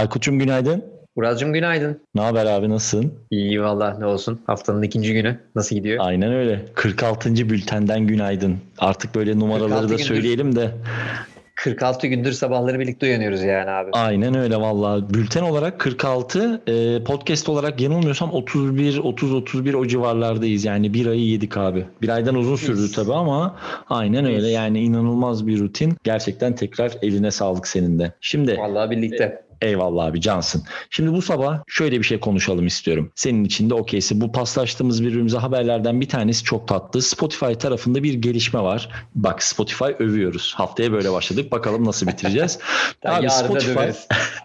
Aykut'cum günaydın. Uraz'cığım günaydın. Ne haber abi nasılsın? İyi valla ne olsun. Haftanın ikinci günü. Nasıl gidiyor? Aynen öyle. 46. bültenden günaydın. Artık böyle numaraları da gündür, söyleyelim de. 46 gündür sabahları birlikte uyanıyoruz yani abi. Aynen öyle valla. Bülten olarak 46, e, podcast olarak yanılmıyorsam 31, 30, 31 o civarlardayız. Yani bir ayı yedik abi. Bir aydan uzun sürdü tabii ama aynen öyle. Yani inanılmaz bir rutin. Gerçekten tekrar eline sağlık senin de. Şimdi. Vallahi birlikte. Eyvallah abi cansın. Şimdi bu sabah şöyle bir şey konuşalım istiyorum. Senin için de okeyse bu paslaştığımız birbirimize haberlerden bir tanesi çok tatlı. Spotify tarafında bir gelişme var. Bak Spotify övüyoruz. Haftaya böyle başladık. Bakalım nasıl bitireceğiz. abi Spotify,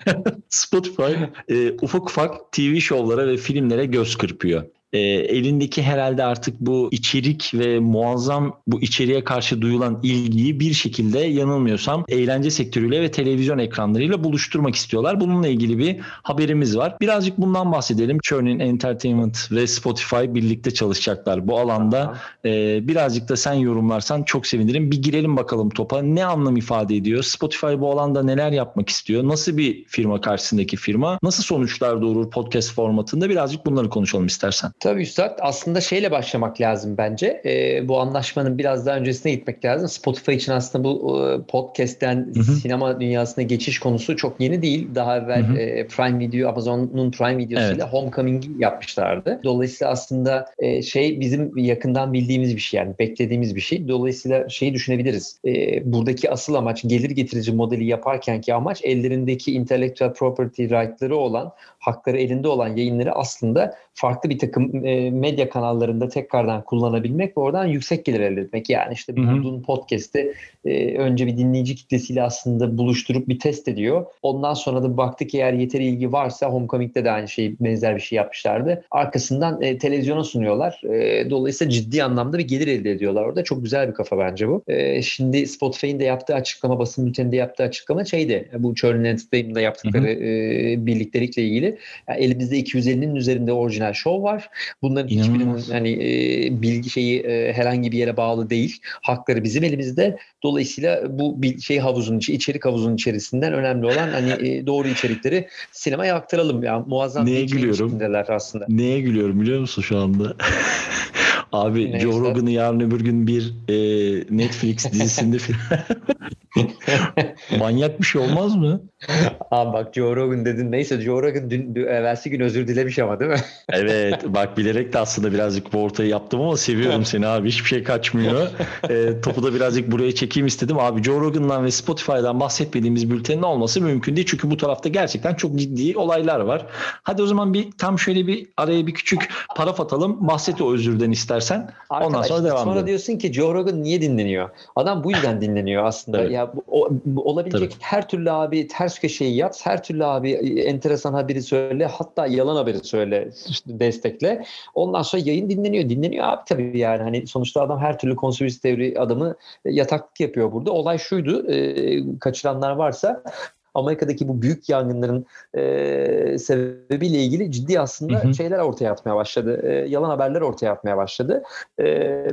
Spotify e, ufak ufak TV şovlara ve filmlere göz kırpıyor e, elindeki herhalde artık bu içerik ve muazzam bu içeriğe karşı duyulan ilgiyi bir şekilde yanılmıyorsam eğlence sektörüyle ve televizyon ekranlarıyla buluşturmak istiyorlar. Bununla ilgili bir haberimiz var. Birazcık bundan bahsedelim. Churning Entertainment ve Spotify birlikte çalışacaklar bu alanda. E, birazcık da sen yorumlarsan çok sevinirim. Bir girelim bakalım topa. Ne anlam ifade ediyor? Spotify bu alanda neler yapmak istiyor? Nasıl bir firma karşısındaki firma? Nasıl sonuçlar doğurur podcast formatında? Birazcık bunları konuşalım istersen. Tabii Üstad aslında şeyle başlamak lazım bence. E, bu anlaşmanın biraz daha öncesine gitmek lazım. Spotify için aslında bu e, podcast'ten hı hı. sinema dünyasına geçiş konusu çok yeni değil. Daha evvel hı hı. E, Prime Video, Amazon'un Prime Video'suyla evet. Homecoming yapmışlardı. Dolayısıyla aslında e, şey bizim yakından bildiğimiz bir şey yani beklediğimiz bir şey. Dolayısıyla şeyi düşünebiliriz. E, buradaki asıl amaç gelir getirici modeli yaparken ki amaç ellerindeki intellectual property right'ları olan, hakları elinde olan yayınları aslında farklı bir takım medya kanallarında tekrardan kullanabilmek ve oradan yüksek gelir elde etmek. Yani işte bulduğun podcast'i e, önce bir dinleyici kitlesiyle aslında buluşturup bir test ediyor. Ondan sonra da baktık eğer yeteri ilgi varsa Homecoming'de de aynı şey benzer bir şey yapmışlardı. Arkasından e, televizyona sunuyorlar. E, dolayısıyla ciddi anlamda bir gelir elde ediyorlar orada. Çok güzel bir kafa bence bu. E, şimdi Spotify'ın da yaptığı açıklama, basın bülteninde yaptığı açıklama şeydi. Bu Churning Entertainment'da yaptıkları e, birliktelikle ilgili. Yani elimizde 250'nin üzerinde orijinal show var. Bunların hiçbirinin hani e, bilgi şeyi e, herhangi bir yere bağlı değil. Hakları bizim elimizde. Dolayısıyla bu bir şey havuzun içi, içerik havuzun içerisinden önemli olan hani e, doğru içerikleri sinemaya aktaralım. Yani muazzam Neye gülüyorum? aslında. Neye gülüyorum biliyor musun şu anda? Abi Neyse. Joe Rogan'ı yarın öbür gün bir e, Netflix dizisinde Manyak bir şey olmaz mı? Abi bak Joe Rogan dedin. Neyse Joe Rogan dün, dün evvelsi gün özür dilemiş ama değil mi? evet bak bilerek de aslında birazcık bu ortayı yaptım ama seviyorum seni abi. Hiçbir şey kaçmıyor. e, topu da birazcık buraya çekeyim istedim. Abi Joe Rogan'dan ve Spotify'dan bahsetmediğimiz bültenin olması mümkün değil. Çünkü bu tarafta gerçekten çok ciddi olaylar var. Hadi o zaman bir tam şöyle bir araya bir küçük paraf atalım. Bahset o özürden istersen. Arkadaş, Ondan sonra devam Sonra diyorsun ki Joe Rogan niye dinleniyor? Adam bu yüzden dinleniyor aslında. Evet. Ya o, olabilecek Tabii. her türlü abi ters köşeyi yat, her türlü abi enteresan haberi söyle, hatta yalan haberi söyle, işte destekle. Ondan sonra yayın dinleniyor. Dinleniyor abi tabii yani. Hani sonuçta adam her türlü konspirasyon teori adamı yataklık yapıyor burada. Olay şuydu, e, kaçıranlar varsa Amerika'daki bu büyük yangınların e, sebebiyle ilgili ciddi aslında hı hı. şeyler ortaya atmaya başladı. E, yalan haberler ortaya atmaya başladı. E,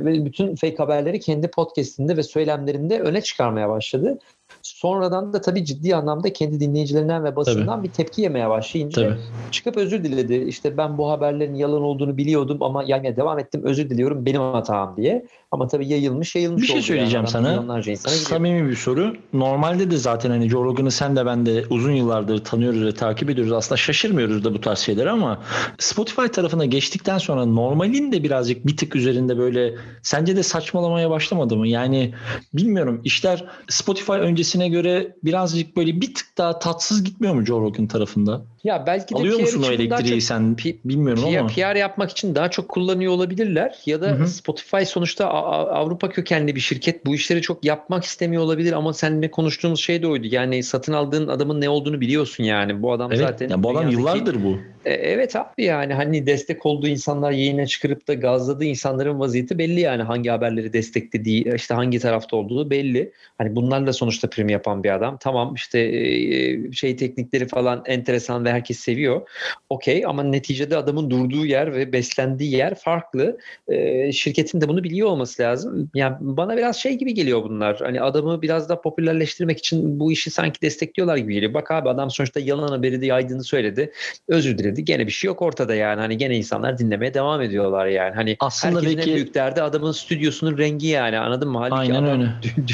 ve bütün fake haberleri kendi podcastinde ve söylemlerinde öne çıkarmaya başladı. Sonradan da tabii ciddi anlamda kendi dinleyicilerinden ve basından tabii. bir tepki yemeye başlayınca tabii. çıkıp özür diledi. İşte ben bu haberlerin yalan olduğunu biliyordum ama yani devam ettim özür diliyorum benim hatam diye. Ama tabii yayılmış yayılmış Bir şey söyleyeceğim yani. sana. Samimi bir soru. Normalde de zaten hani Joe Rogan'ı sen de ben de uzun yıllardır tanıyoruz ve takip ediyoruz. Aslında şaşırmıyoruz da bu tarz şeyler ama Spotify tarafına geçtikten sonra normalin de birazcık bir tık üzerinde böyle sence de saçmalamaya başlamadı mı? Yani bilmiyorum işler Spotify öncesine göre birazcık böyle bir tık daha tatsız gitmiyor mu Joe Rogan tarafında? Ya belki de Alıyor PR musun o elektriği sen P- bilmiyorum PR, ama. PR yapmak için daha çok kullanıyor olabilirler ya da Hı-hı. Spotify sonuçta Avrupa kökenli bir şirket bu işleri çok yapmak istemiyor olabilir ama seninle konuştuğumuz şey de oydu. Yani satın aldığın adamın ne olduğunu biliyorsun yani. Bu adam evet, zaten ya bu adam dünyadaki... yıllardır bu. E, evet abi yani hani destek olduğu insanlar yayına çıkarıp da gazladığı insanların vaziyeti belli yani hangi haberleri desteklediği işte hangi tarafta olduğu belli. Hani bunlarla sonuçta prim yapan bir adam. Tamam işte e, şey teknikleri falan enteresan ve herkes seviyor. Okey ama neticede adamın durduğu yer ve beslendiği yer farklı. E, şirketin de bunu biliyor olması lazım. Yani bana biraz şey gibi geliyor bunlar. Hani adamı biraz da popülerleştirmek için bu işi sanki destekliyorlar gibi geliyor. Bak abi adam sonuçta yalan haberi de yaydığını söyledi. Özür diledi. Gene bir şey yok ortada yani. Hani gene insanlar dinlemeye devam ediyorlar yani. Hani Aslında herkesin belki... en büyük derdi adamın stüdyosunun rengi yani. Anladın mı? Halbuki Aynen öyle.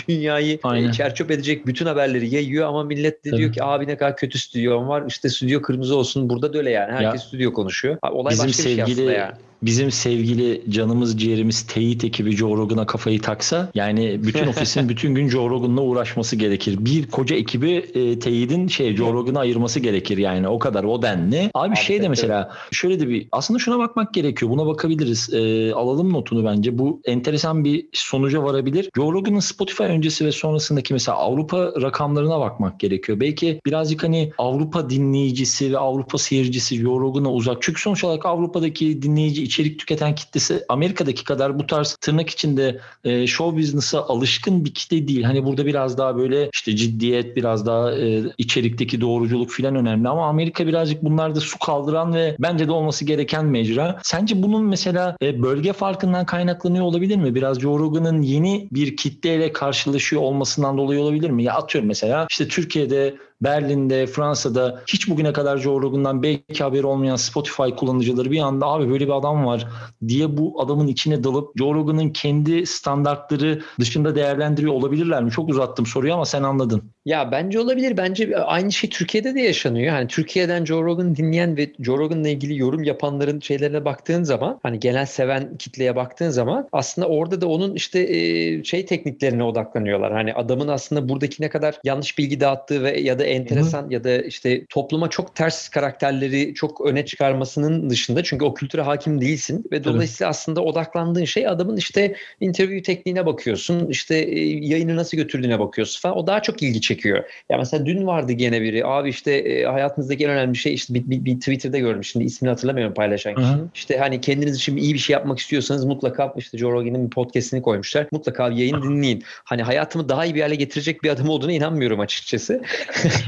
dünyayı Aynen. çerçöp edecek bütün haberleri yayıyor ama millet de Tabii. diyor ki abi ne kadar kötü stüdyom var. İşte stüdyo kırmızı olsun. Burada da öyle yani. Herkes ya, stüdyo konuşuyor. Olay bizim başka sevgili, bir şey aslında yani bizim sevgili canımız ciğerimiz teyit ekibi Joe Rogan'a kafayı taksa yani bütün ofisin bütün gün Joe Rogan'la uğraşması gerekir. Bir koca ekibi e, teyidin şey Joe Rogan'a ayırması gerekir yani o kadar o denli. Abi, Abi şey de mesela şöyle de bir aslında şuna bakmak gerekiyor. Buna bakabiliriz. E, alalım notunu bence. Bu enteresan bir sonuca varabilir. Joe Rogan'ın Spotify öncesi ve sonrasındaki mesela Avrupa rakamlarına bakmak gerekiyor. Belki birazcık hani Avrupa dinleyicisi ve Avrupa seyircisi Joe Rogan'a uzak. Çünkü sonuç olarak Avrupa'daki dinleyici içerik tüketen kitlesi Amerika'daki kadar bu tarz tırnak içinde e, show business'a alışkın bir kitle değil. Hani burada biraz daha böyle işte ciddiyet, biraz daha e, içerikteki doğruculuk filan önemli ama Amerika birazcık bunlarda su kaldıran ve bence de olması gereken mecra. Sence bunun mesela e, bölge farkından kaynaklanıyor olabilir mi? Biraz Joe Rogan'ın yeni bir kitleyle karşılaşıyor olmasından dolayı olabilir mi? Ya atıyorum mesela işte Türkiye'de Berlin'de, Fransa'da hiç bugüne kadar Joe Rogan'dan belki haberi olmayan Spotify kullanıcıları bir anda abi böyle bir adam var diye bu adamın içine dalıp Joe Rogan'ın kendi standartları dışında değerlendiriyor olabilirler mi? Çok uzattım soruyu ama sen anladın. Ya bence olabilir. Bence aynı şey Türkiye'de de yaşanıyor. Hani Türkiye'den Joe Rogan dinleyen ve Joe Rogan'la ilgili yorum yapanların şeylerine baktığın zaman hani gelen seven kitleye baktığın zaman aslında orada da onun işte şey tekniklerine odaklanıyorlar. Hani adamın aslında buradaki ne kadar yanlış bilgi dağıttığı ve ya da enteresan Hı. ya da işte topluma çok ters karakterleri çok öne çıkarmasının dışında çünkü o kültüre hakim değilsin ve dolayısıyla evet. aslında odaklandığın şey adamın işte interview tekniğine bakıyorsun işte yayını nasıl götürdüğüne bakıyorsun falan o daha çok ilgi çekiyor. Ya mesela dün vardı gene biri abi işte e, hayatınızdaki en önemli şey işte bir, bir, bir Twitter'da gördüm şimdi ismini hatırlamıyorum paylaşan kişinin. İşte hani kendiniz için iyi bir şey yapmak istiyorsanız mutlaka işte Joe Rogan'ın bir podcast'ini koymuşlar. Mutlaka yayın dinleyin. Hani hayatımı daha iyi bir hale getirecek bir adam olduğuna inanmıyorum açıkçası.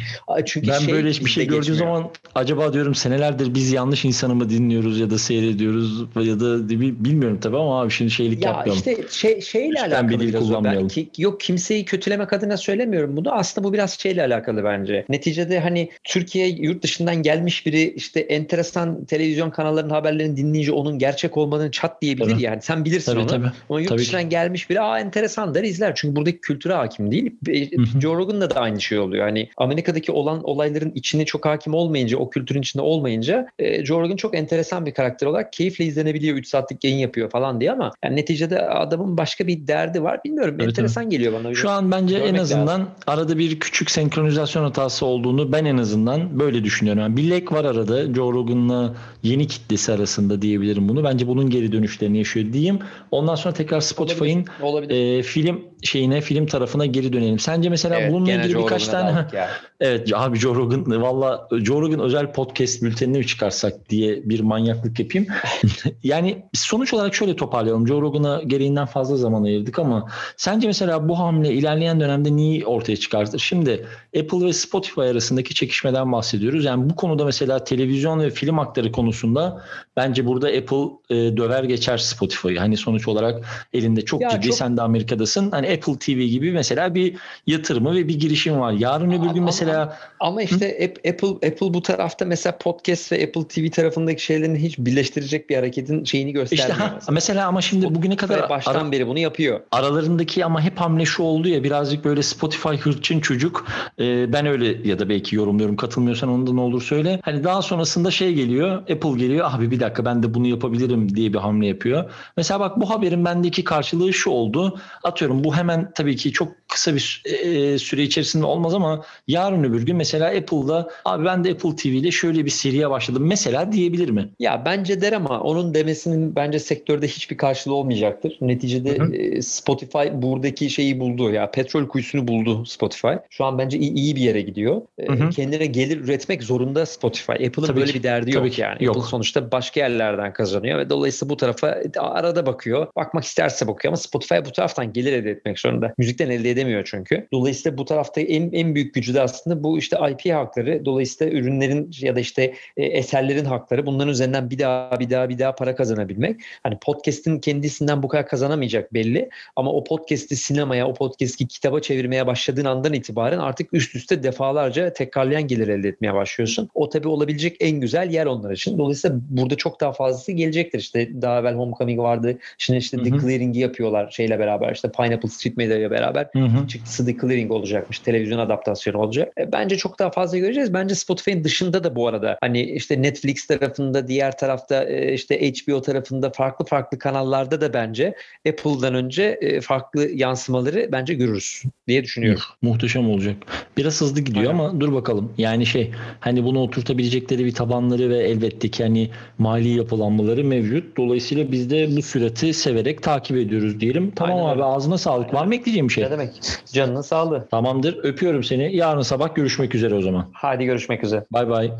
Çünkü ben şey böyle bir şey gördüğüm zaman acaba diyorum senelerdir biz yanlış insanı mı dinliyoruz ya da seyrediyoruz ya da bilmiyorum tabii ama abi şimdi şeylik ya yapmayalım. işte şey, şeyle Üstten alakalı bir dil kullanmayalım. Ben, yok kimseyi kötülemek adına söylemiyorum bunu. Aslında bu biraz şeyle alakalı bence. Neticede hani Türkiye yurt dışından gelmiş biri işte enteresan televizyon kanallarının haberlerini dinleyince onun gerçek olmadığını çat diyebilir tabii. yani. Sen bilirsin tabii, onu. Tabii. Ama yurt tabii dışından ki. gelmiş biri aa enteresan der izler. Çünkü buradaki kültüre hakim değil. Hı-hı. Joe Rogan'da da aynı şey oluyor. Hani Amerika'daki olan olayların içine çok hakim olmayınca, o kültürün içinde olmayınca e, Joe Rogan çok enteresan bir karakter olarak keyifle izlenebiliyor. 3 saatlik yayın yapıyor falan diye ama yani neticede adamın başka bir derdi var. Bilmiyorum. Evet, enteresan evet. geliyor bana. Şu an bence en azından lazım. arada bir küçük senkronizasyon hatası olduğunu ben en azından böyle düşünüyorum. Yani bir lag var arada. Joe Rogan'la yeni kitlesi arasında diyebilirim bunu. Bence bunun geri dönüşlerini yaşıyor diyeyim. Ondan sonra tekrar Spotify'ın e, film şeyine, film tarafına geri dönelim. Sence mesela evet, bununla ilgili birkaç tane. Evet abi Joe Rogan valla Joe Rogan özel podcast bültenini mi çıkarsak diye bir manyaklık yapayım. yani sonuç olarak şöyle toparlayalım. Joe Rogan'a gereğinden fazla zaman ayırdık ama sence mesela bu hamle ilerleyen dönemde neyi ortaya çıkartır? Şimdi Apple ve Spotify arasındaki çekişmeden bahsediyoruz. Yani bu konuda mesela televizyon ve film hakları konusunda bence burada Apple e, döver geçer Spotify'ı. Hani sonuç olarak elinde çok ya ciddi çok... sen de Amerika'dasın. Hani Apple TV gibi mesela bir yatırımı ve bir girişim var. Yarın öbür gün mesela mesela ama işte Hı? Apple Apple bu tarafta mesela podcast ve Apple TV tarafındaki şeylerin hiç birleştirecek bir hareketin şeyini göstermiyor. İşte ha, mesela. mesela ama şimdi bugüne kadar baştan ara, beri bunu yapıyor. Aralarındaki ama hep hamle şu oldu ya birazcık böyle Spotify hırçın çocuk. Ee, ben öyle ya da belki yorumluyorum katılmıyorsan onu da ne olur söyle. Hani daha sonrasında şey geliyor Apple geliyor abi bir dakika ben de bunu yapabilirim diye bir hamle yapıyor. Mesela bak bu haberin bendeki karşılığı şu oldu. Atıyorum bu hemen tabii ki çok kısa bir e, süre içerisinde olmaz ama yarın öbür gün mesela Apple'da abi ben de Apple TV ile şöyle bir seriye başladım mesela diyebilir mi? Ya bence der ama onun demesinin bence sektörde hiçbir karşılığı olmayacaktır. Neticede hı hı. E, Spotify buradaki şeyi buldu ya petrol kuyusunu buldu Spotify. Şu an bence iyi, iyi bir yere gidiyor. E, hı hı. Kendine gelir üretmek zorunda Spotify. Apple'ın böyle ki. bir derdi yok ki. yani. Yok. Apple sonuçta başka yerlerden kazanıyor ve dolayısıyla bu tarafa arada bakıyor. Bakmak isterse bakıyor ama Spotify bu taraftan gelir elde etmek zorunda. Müzikten elde edemiyor çünkü. Dolayısıyla bu tarafta en, en büyük gücü de aslında bu işte IP hakları dolayısıyla ürünlerin ya da işte e, eserlerin hakları bunların üzerinden bir daha bir daha bir daha para kazanabilmek. Hani podcast'in kendisinden bu kadar kazanamayacak belli ama o podcast'i sinemaya, o podcast'i kitaba çevirmeye başladığın andan itibaren artık üst üste defalarca tekrarlayan gelir elde etmeye başlıyorsun. O tabii olabilecek en güzel yer onlar için. Dolayısıyla burada çok daha fazlası gelecektir. İşte daha evvel Homecoming vardı. Şimdi işte Hı-hı. The Clearing'i yapıyorlar şeyle beraber. işte Pineapple Street Media ile beraber. Hı-hı. Çıktısı The Clearing olacakmış. Televizyon adaptasyonu olacak. E, bence çok daha fazla göreceğiz. Bence Spotify'ın dışında da bu arada hani işte Netflix tarafında, diğer tarafta e, işte HBO tarafında farklı farklı kanallarda da bence Apple'dan önce e, farklı yansımaları bence görürüz diye düşünüyorum. Muhteşem olacak. Biraz hızlı gidiyor Aynen. ama dur bakalım. Yani şey hani bunu oturtabilecekleri bir tabanları ve elbette ki hani mali yapılanmaları mevcut. Dolayısıyla biz de bu sürati severek takip ediyoruz diyelim. Tamam Aynen abi ağzına sağlık. Aynen. Var mı ekleyeceğim bir şey? Ne demek? Canının sağlığı. Tamamdır. Öpüyorum seni. Yarın sabah görüşmek üzere o zaman. Hadi görüşmek üzere. Bay bay.